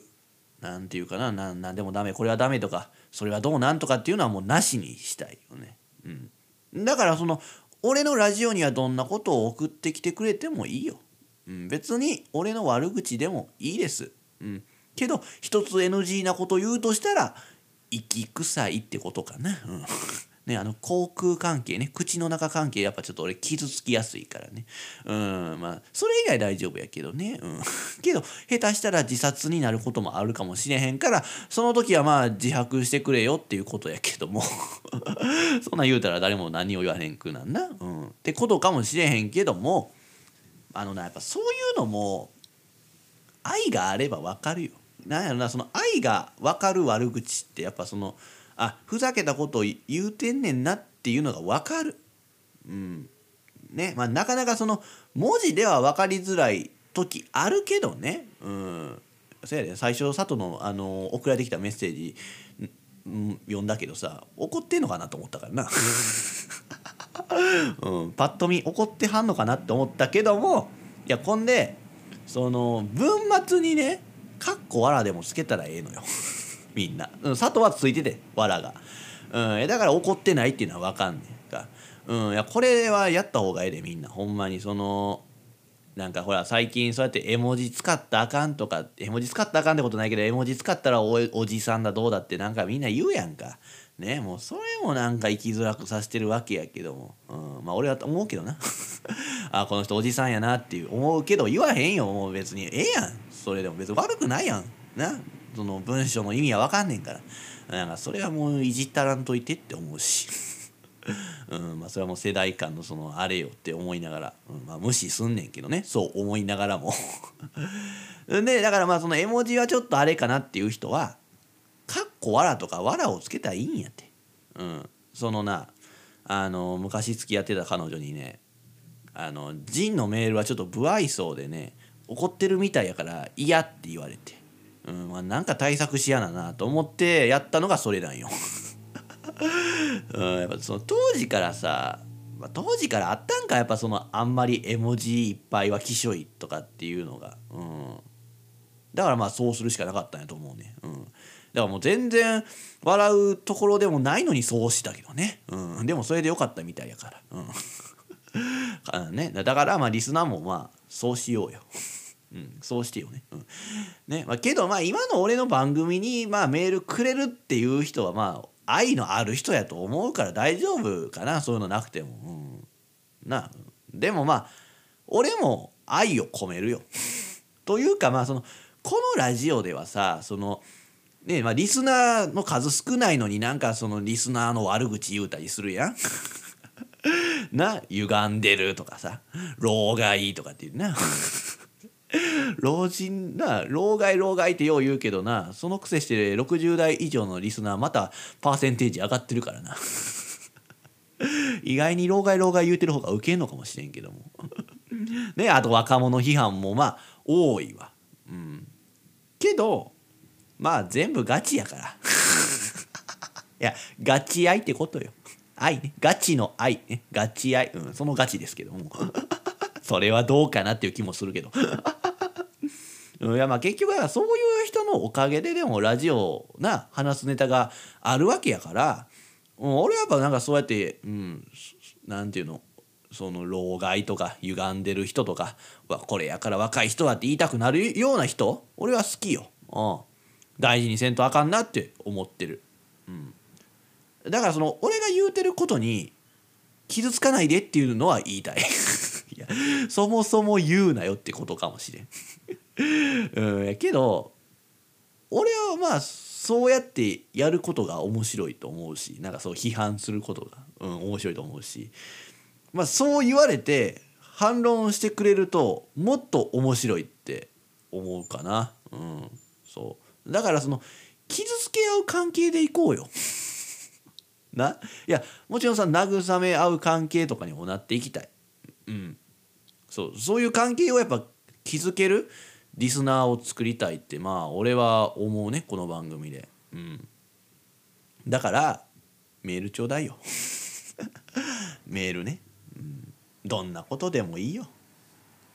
なんていうかなななんでもダメこれはダメとかそれはどうなんとかっていうのはもうなしにしたいよね。うん、だからその俺のラジオにはどんなことを送ってきてくれてもいいよ。うん、別に俺の悪口でもいいです。うん、けど一つ NG なこと言うとしたら息臭いってことかな。うん。ね、あの口腔関係ね。口の中関係やっぱちょっと俺傷つきやすいからね。うん。まあそれ以外大丈夫やけどね。うん。けど下手したら自殺になることもあるかもしれへんからその時はまあ自白してくれよっていうことやけども。そんな言うたら誰も何を言わへんくなんな、うん、ってことかもしれへんけどもあのなやっぱそういうのも愛があればわかるよ。なんやろなその愛が分かる悪口ってやっぱそのあふざけたことを言うてんねんなっていうのが分かる。うん。ね。まあ、なかなかその文字では分かりづらい時あるけどね、うん、そやで。最初佐藤のあの送られてきたメッセージ、うん、読んだけどさ怒ってんのかなと思ったからな、うん、パッと見怒ってはんのかなって思ったけどもいやこんでその文末にね「かっこわら」でもつけたらええのよ。みんな、うん、佐藤はついててわらが、うん、だから怒ってないっていうのは分かんねえか、うん、いやこれはやった方がええでみんな。ほんまにそのなんかほら最近そうやって絵文字使ったあかんとか絵文字使ったあかんってことないけど絵文字使ったらおおじさんだどうだってなんかみんな言うやんか。ねもうそれもなんか生きづらくさせてるわけやけども、うん、まあ俺は思うけどな。あこの人おじさんやなっていう思うけど言わへんよ。もう別にええやん。それでも別に悪くないやん。な。その文章の意味は分かんねんから。なんかそれはもういじったらんといてって思うし。うんまあ、それはもう世代間のそのあれよって思いながら、うんまあ、無視すんねんけどね。そう思いながらも。でだからまあその絵文字はちょっとあれかなっていう人は「かっこわら」とか「わら」をつけたらいいんやって。うんそのなあの昔付き合ってた彼女にねあのジンのメールはちょっと不愛想でね怒ってるみたいやから嫌って言われて、うんまあ、なんか対策しやななと思ってやったのがそれなんよ。うん、やっぱその当時からさ、まあ、当時からあったんかやっぱそのあんまり絵文字いっぱいはきしょいとかっていうのが、うん、だからまあそうするしかなかったんやと思うね、うん、だからもう全然笑うところでもないのにそうしたけどね、うん、でもそれでよかったみたいやから、うん。ね、だからまあリスナーもまあそうしようよ。うん、そうしてよね。うん。ね。まあ、けどまあ今の俺の番組にまあメールくれるっていう人はまあ愛のある人やと思うから大丈夫かなそういうのなくても、うん、なでもまあ俺も愛を込めるよ。というかまあそのこのラジオではさそのねまあリスナーの数少ないのになんかそのリスナーの悪口言うたりするやん。な歪んでるとかさ老害とかっていうな。老人な老害老害ってよう言うけどなそのくせして60代以上のリスナーまたパーセンテージ上がってるからな。意外に老害老害言うてる方がウケんのかもしれんけども。ねあと若者批判もまあ多いわ。うん。けどまあ全部ガチやから。いやガチ愛ってことよ。愛ね。ガチの愛ね。ガチ愛。うんそのガチですけども。それはどうかなっていう気もするけどいやまあ結局はそういう人のおかげででもラジオな話すネタがあるわけやから、うん、俺はやっぱなんかそうやってうんなんていうのその老害とか歪んでる人とかこれやから若い人だって言いたくなるような人俺は好きよ、うん、大事にせんとあかんなって思ってる、うん、だからその俺が言うてることに傷つかないでっていうのは言いたい。いやそもそも言うなよってことかもしれん。うんやけど俺はまあそうやってやることが面白いと思うしなんかそう批判することが、うん、面白いと思うしまあそう言われて反論してくれるともっと面白いって思うかな。うん、そうだからその傷つけ合う関係でいこうよ。な？いやもちろんさ慰め合う関係とかにもなっていきたい。うん、そうそういう関係をやっぱ築けるリスナーを作りたいってまあ俺は思うねこの番組で。うん。だからメールちょうだいよ。メールね、うん、どんなことでもいいよ。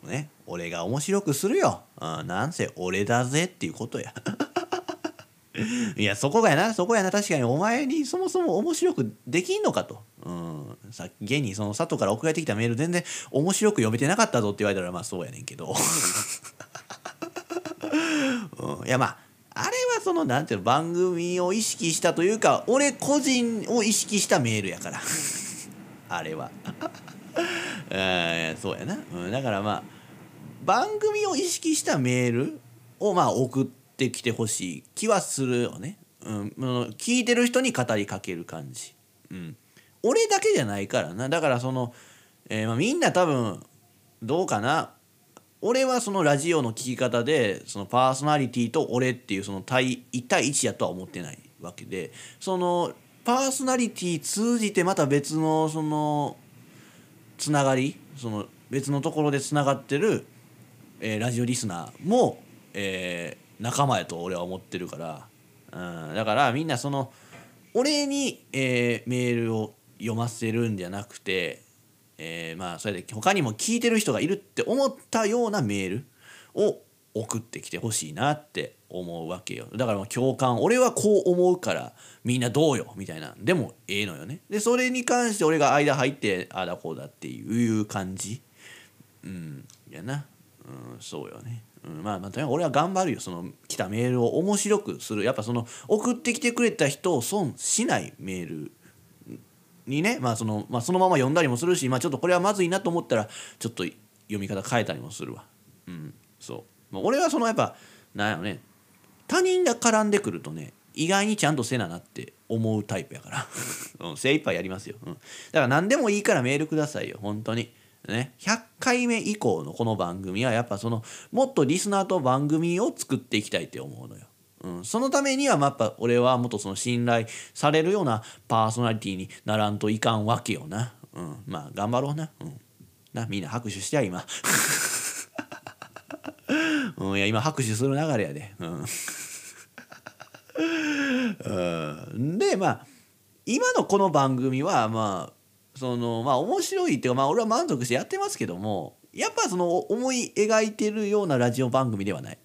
ね。俺が面白くするよ、うん、なんせ俺だぜっていうことや。いやそこがやな。そこやな。確かにお前にそもそも面白くできんのかと、うん、さっき現にその佐藤から送られてきたメール全然面白く読めてなかったぞって言われたらまあそうやねんけど。いやまああれはそのなんていうの番組を意識したというか俺個人を意識したメールやから。あれは。えそうやな、うん、だからまあ番組を意識したメールをまあ送ってきてほしい気はするよね、うん、聞いてる人に語りかける感じ、うん、俺だけじゃないからな。だからその、えー、まあ、みんな多分どうかな。俺はそのラジオの聞き方でそのパーソナリティと俺っていうその対1対1やとは思ってないわけでそのパーソナリティ通じてまた別のそのつながりその別のところでつながってる、えー、ラジオリスナーも、えー、仲間やと俺は思ってるから、うん、だからみんなその俺に、えー、メールを読ませるんじゃなくてえー、まあそれで他にも聞いてる人がいるって思ったようなメールを送ってきてほしいなって思うわけよ。だから共感。俺はこう思うからみんなどうよ？みたいな。でもええのよ。ねでそれに関して俺が間入ってああだこうだっていう感じ？うん。やな。うんそうよね。うん、まあまあとにかく俺は頑張るよ。その来たメールを面白くする。やっぱその送ってきてくれた人を損しないメールにね、まあそのまあ、そのまま読んだりもするし、まあ、ちょっとこれはまずいなと思ったらちょっと読み方変えたりもするわ。うん、そう、まあ、俺はそのやっぱなんやろね。他人が絡んでくるとね意外にちゃんとせななって思うタイプやから、うん、精一杯やりますよ、うん、だから何でもいいからメールくださいよ本当に。ね。100回目以降のこの番組はやっぱそのもっとリスナーと番組を作っていきたいって思うのよ。うん、そのためには、まあ、やっぱ俺はもっとその信頼されるようなパーソナリティにならんといかんわけよな。うん、まあ頑張ろうな。うん、なみんな拍手してや今。うん、いや今拍手する流れやで。うん、でまあ今のこの番組はまあそのまあ面白いっていうかまあ俺は満足してやってますけどもやっぱその思い描いてるようなラジオ番組ではない。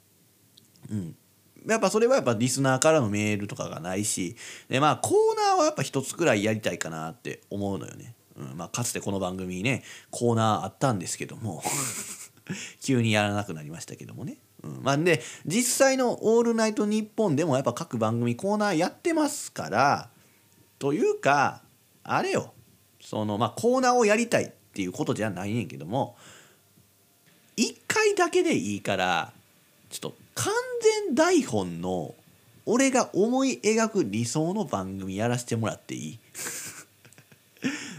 うん、やっぱそれはやっぱリスナーからのメールとかがないしでまあコーナーはやっぱ一つくらいやりたいかなって思うのよね。うんまあ、かつてこの番組にねコーナーあったんですけども 急にやらなくなりましたけどもね。うんまあ、で実際の「オールナイトニッポン」でもやっぱ各番組コーナーやってますからというかあれよそのまあコーナーをやりたいっていうことじゃないねんけども1回だけでいいからちょっと完全台本の俺が思い描く理想の番組やらせてもらっていい？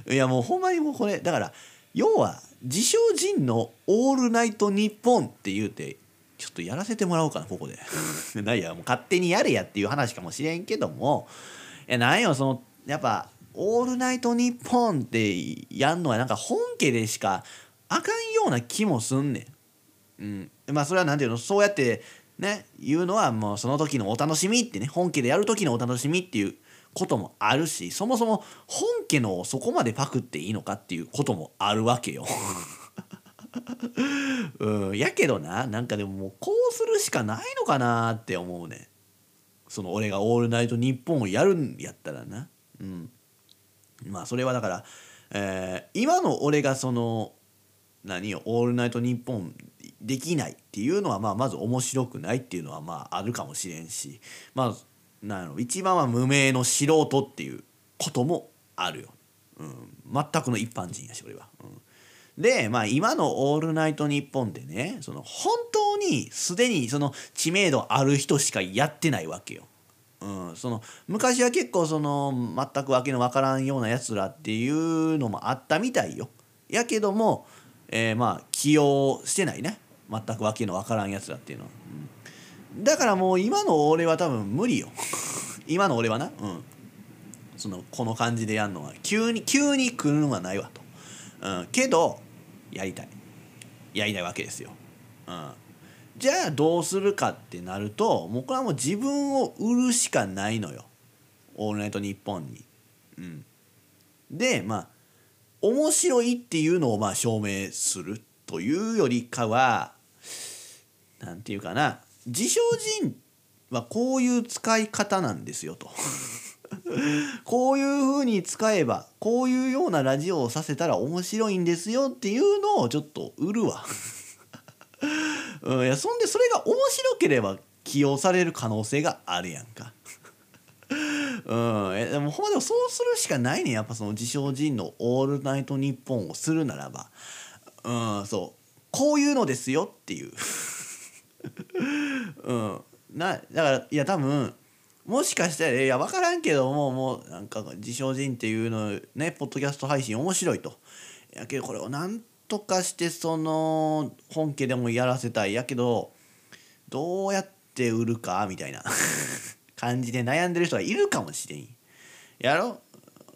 いやもうほんまにもうこれだから要は自称人の「オールナイトニッポン」って言うてちょっとやらせてもらおうかなここで。ないやもう勝手にやれやっていう話かもしれんけどもいやなんよそのやっぱ「オールナイトニッポン」ってやんのはなんか本家でしかあかんような気もすんねん。うん、まあそれは何ていうの？そうやってね言うのはもうその時のお楽しみってね本家でやる時のお楽しみっていうこともあるしそもそも本家のをそこまでパクっていいのかっていうこともあるわけよ。うん、やけどななんかでももうこうするしかないのかなって思うね。その俺が「オールナイトニッポン」をやるんやったらな。うん。まあそれはだから、えー、今の俺がその何よ「オールナイトニッポン」できないっていうのはまあまず面白くないっていうのはまああるかもしれんしまあなん一番は無名の素人っていうこともあるよ、うん、全くの一般人やし俺は。うん、でまあ今の「オールナイトニッポン」でねその本当にすでにその知名度ある人しかやってないわけよ。うん、その昔は結構その全く訳のわからんようなやつらっていうのもあったみたいよ。やけども、えー、まあ起用してないね全く訳の分からんやつだっていうの。は、うん、だからもう今の俺は多分無理よ。今の俺はな。うん。そのこの感じでやるのは。急に急に来るのはないわと、うん、けどやりたい。やりたいわけですよ、うん、じゃあどうするかってなるともうこれはもう自分を売るしかないのよ「オールナイトニッポンに」うん、でまあ面白いっていうのをまあ証明するというよりかは何て言うかな自称人はこういう使い方なんですよと。こういう風に使えばこういうようなラジオをさせたら面白いんですよっていうのをちょっと売るわ。うん、いやそんでそれが面白ければ起用される可能性があるやんか。うん、えでもほんまでもそうするしかないねやっぱその自称人の「オールナイトニッポン」をするならば。うんそう。こういうのですよっていう。うん。なだからいや多分もしかしたらいや分からんけどももうなんか自称人っていうのねポッドキャスト配信面白いと。やけどこれをなんとかしてその本家でもやらせたい。やけどどうやって売るかみたいな。感じで悩んでる人がいるかもしれん。やろ？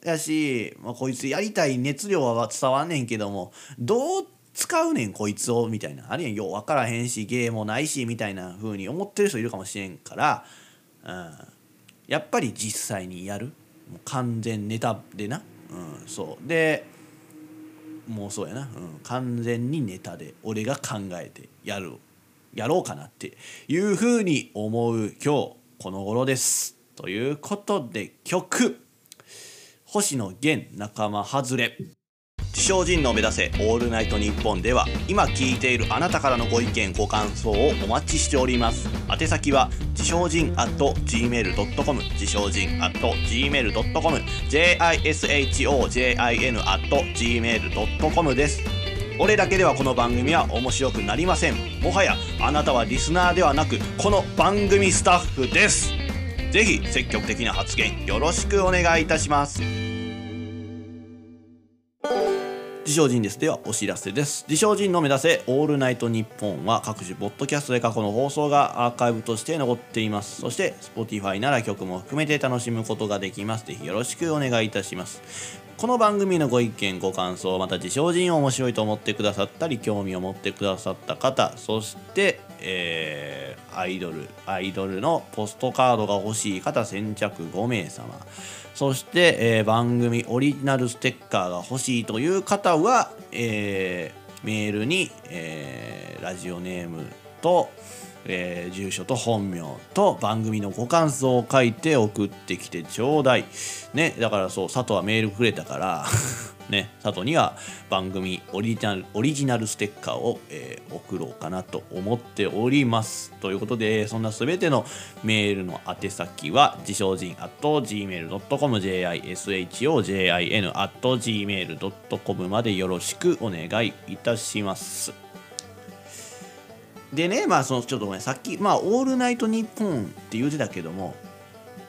やし、まあ、こいつやりたい熱量は伝わんねんけどもどう使うねんこいつをみたいな。あるいはよう分からへんし芸もないしみたいな風に思ってる人いるかもしれんから、うん、やっぱり実際にやる。もう完全ネタでな、うん、そう。でもうそうやな、うん、完全にネタで俺が考えてやる。やろうかなっていう風に思う今日この頃です。ということで曲。星野源仲間外れ。自称人の目指せオールナイトニッポンでは今聞いているあなたからのご意見ご感想をお待ちしております。宛先は自称人 at gmail.com 自称人 at gmail.com jishojin at gmail.com です。俺だけではこの番組は面白くなりません。もはやあなたはリスナーではなくこの番組スタッフです。ぜひ積極的な発言よろしくお願いいたします。自称人です。ではお知らせです。自称人の目指せオールナイトニッポンは各種ポッドキャストで過去の放送がアーカイブとして残っています。そして Spotify なら曲も含めて楽しむことができます。ぜひよろしくお願いいたします。この番組のご意見ご感想また自称人を面白いと思ってくださったり興味を持ってくださった方そしてえー、アイドルアイドルのポストカードが欲しい方先着5名様。そして、えー番組オリジナルステッカーが欲しいという方は、えーメールに、えーラジオネームと、えー住所と本名と番組のご感想を書いて送ってきてちょうだい。ね、だからそう佐藤はメールくれたから ね、佐藤には番組オリジナルオリジナルステッカーを、えー送ろうかなと思っております。ということで、そんなすべてのメールの宛先は、自称人 at gmail.com、jishojin at gmail.com までよろしくお願いいたします。でね、まあ、そのちょっとごめん、さっき、まあ、オールナイトニッポンって言ってたけども、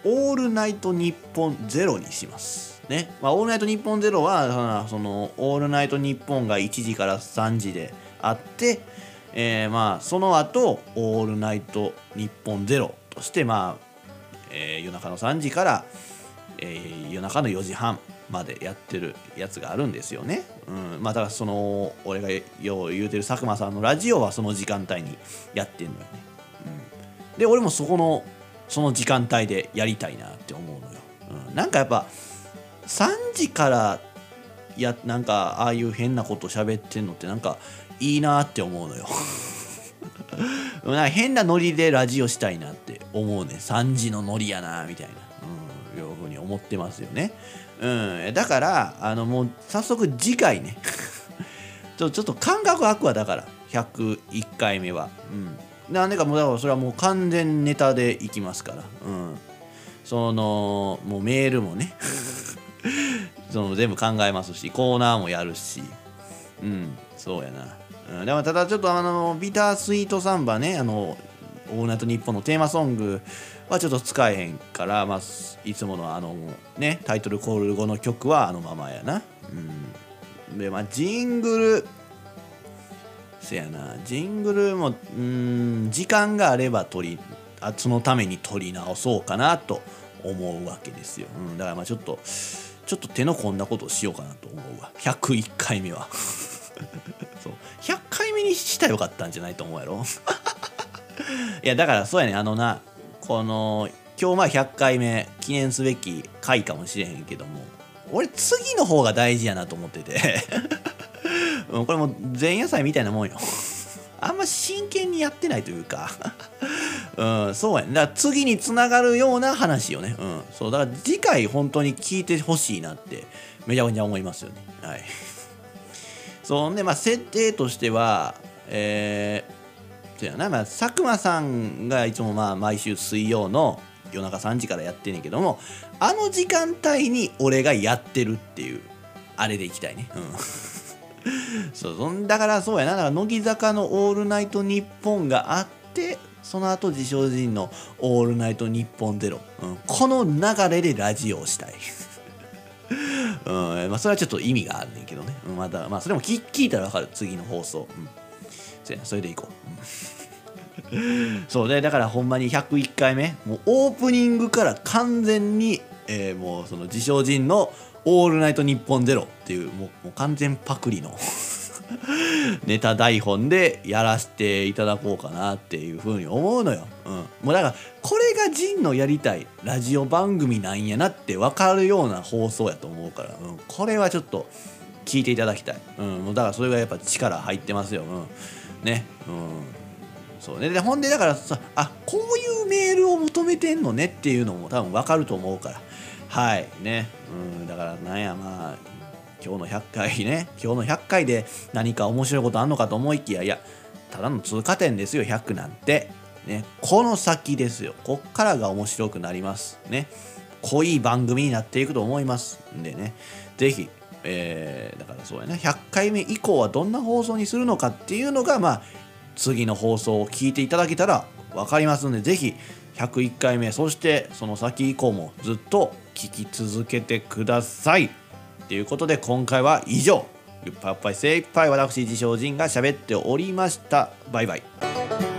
オールナイトニッポンゼロにします。ね。まあ、オールナイトニッポンゼロは、その、オールナイトニッポンが1時から3時であって、えーまあ、その後、オールナイトニッポンゼロとして、まあ、えー夜中の3時から、えー夜中の4時半までやってるやつがあるんですよね。うん、まあだからその俺がよう言うてる佐久間さんのラジオはその時間帯にやってんのよね。うん、で俺もそこのその時間帯でやりたいなって思うのよ。うん、なんかやっぱ3時からやなんかああいう変なこと喋ってんのってなんかいいなって思うのよ。な変なノリでラジオしたいなって思うね。3時のノリやなみたいな、うん、いうふうに思ってますよね、うん、だからあのもう早速次回ね。ちょちょっと感覚空くわだから。101回目は、うん、なんでかもうだからそれはもう完全ネタでいきますから、うん、そのもうメールもね。その全部考えますしコーナーもやるし。うんそうやな。うん、でもただちょっとあのビタースイートサンバねあの「オールナイトニッポン」のテーマソングはちょっと使えへんから、まあ、いつものあのねタイトルコール後の曲はあのままやな、うん、でまあジングル。せやな。ジングルもうん時間があれば取りあそのために取り直そうかなと思うわけですよ、うん、だからまあちょっとちょっと手の込んだことをしようかなと思うわ。101回目は。そう。100回目にしたらよかったんじゃないと思うやろ。いやだからそうやね。あのなこの今日まあ100回目記念すべき回かもしれへんけども俺次の方が大事やなと思ってて。これも前夜祭みたいなもんよ。あんま真剣にやってないというか。うんそうやねだから次につながるような話よね。うんそう。だから次回本当に聞いてほしいなってめちゃくちゃ思いますよね。はい。そんでまあ設定としてはえー、そうやな、まあ、佐久間さんがいつもまあ毎週水曜の夜中3時からやってんねんけどもあの時間帯に俺がやってるっていうあれでいきたいね。うん。そうだからそうやな。だから乃木坂の「オールナイトニッポン」があってその後自称人の「オールナイトニッポンゼロ、うん、この流れでラジオをしたい。うん。まあ、それはちょっと意味があるねんけどね、まだまあそれも聞聞いたら分かる。次の放送、うん、そやそれでいこう、そうね。だからほんまに101回目もうオープニングから完全に、えーもうその自称人の「オールナイトニッポンゼロっていうもう完全パクリの ネタ台本でやらせていただこうかなっていうふうに思うのよ、うん、もうだからこれがジンのやりたいラジオ番組なんやなって分かるような放送やと思うから、うん、これはちょっと聞いていただきたい、うん、もうだからそれがやっぱ力入ってますよ、うん、ね。うん。そうね。でほんでだからさあこういうメールを求めてんのねっていうのも多分分かると思うから。はい。ね、うん、だからなんやまあ今日の100回ね。今日の100 回で何か面白いことあんのかと思いきやいやただの通過点ですよ100なんて。ね。この先ですよ。こっからが面白くなります。ね。濃い番組になっていくと思いますんでね。是非えー、だからそうやね100回目以降はどんな放送にするのかっていうのがまあ次の放送を聞いていただけたら分かりますので是非101回目そしてその先以降もずっと聞き続けてください。ということで今回は以上。いっぱいいっぱい精いっぱい私自称人が喋っておりました。バイバイ。